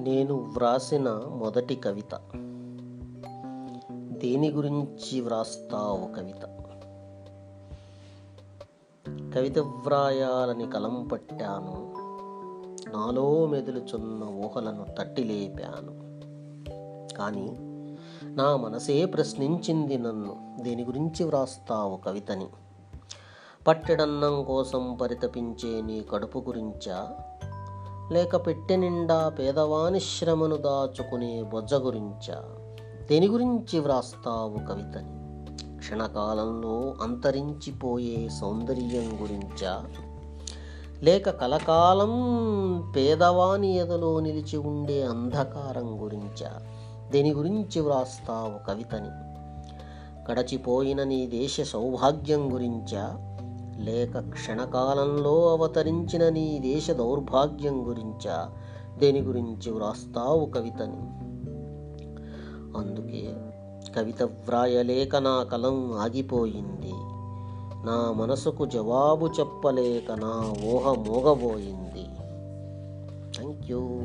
నేను వ్రాసిన మొదటి కవిత. దేని గురించి వ్రాస్తావు కవిత? కవిత వ్రాయాలని కలం పట్టాను. నాలో మెదులుచున్న ఊహలను తట్టి లేపాను. కానీ నా మనసే ప్రశ్నించింది నన్ను. దేని గురించి వ్రాస్తావు కవితని? పట్టెడన్నం కోసం పరితపించే నీ కడుపు గురించా? లేక పెట్టె నిండా పేదవాని శ్రమను దాచుకునే బొజ్జ గురించా. దేని గురించి వ్రాస్తావు కవితని? క్షణకాలంలో అంతరించిపోయే సౌందర్యం గురించా. లేక కలకాలం పేదవాని ఎదలో నిలిచి ఉండే అంధకారం గురించా. దేని గురించి వ్రాస్తావు కవితని? గడచిపోయిన నీ దేశ సౌభాగ్యం గురించా. లేక క్షణకాలంలో అవతరించిన నీ దేశ దౌర్భాగ్యం గురించా? దేని గురించి వ్రాస్తావు కవితని? అందుకే కవిత వ్రాయలేక నా కలం ఆగిపోయింది. నా మనసుకు జవాబు చెప్పలేక నా ఊహ మోగబోయింది. Thank you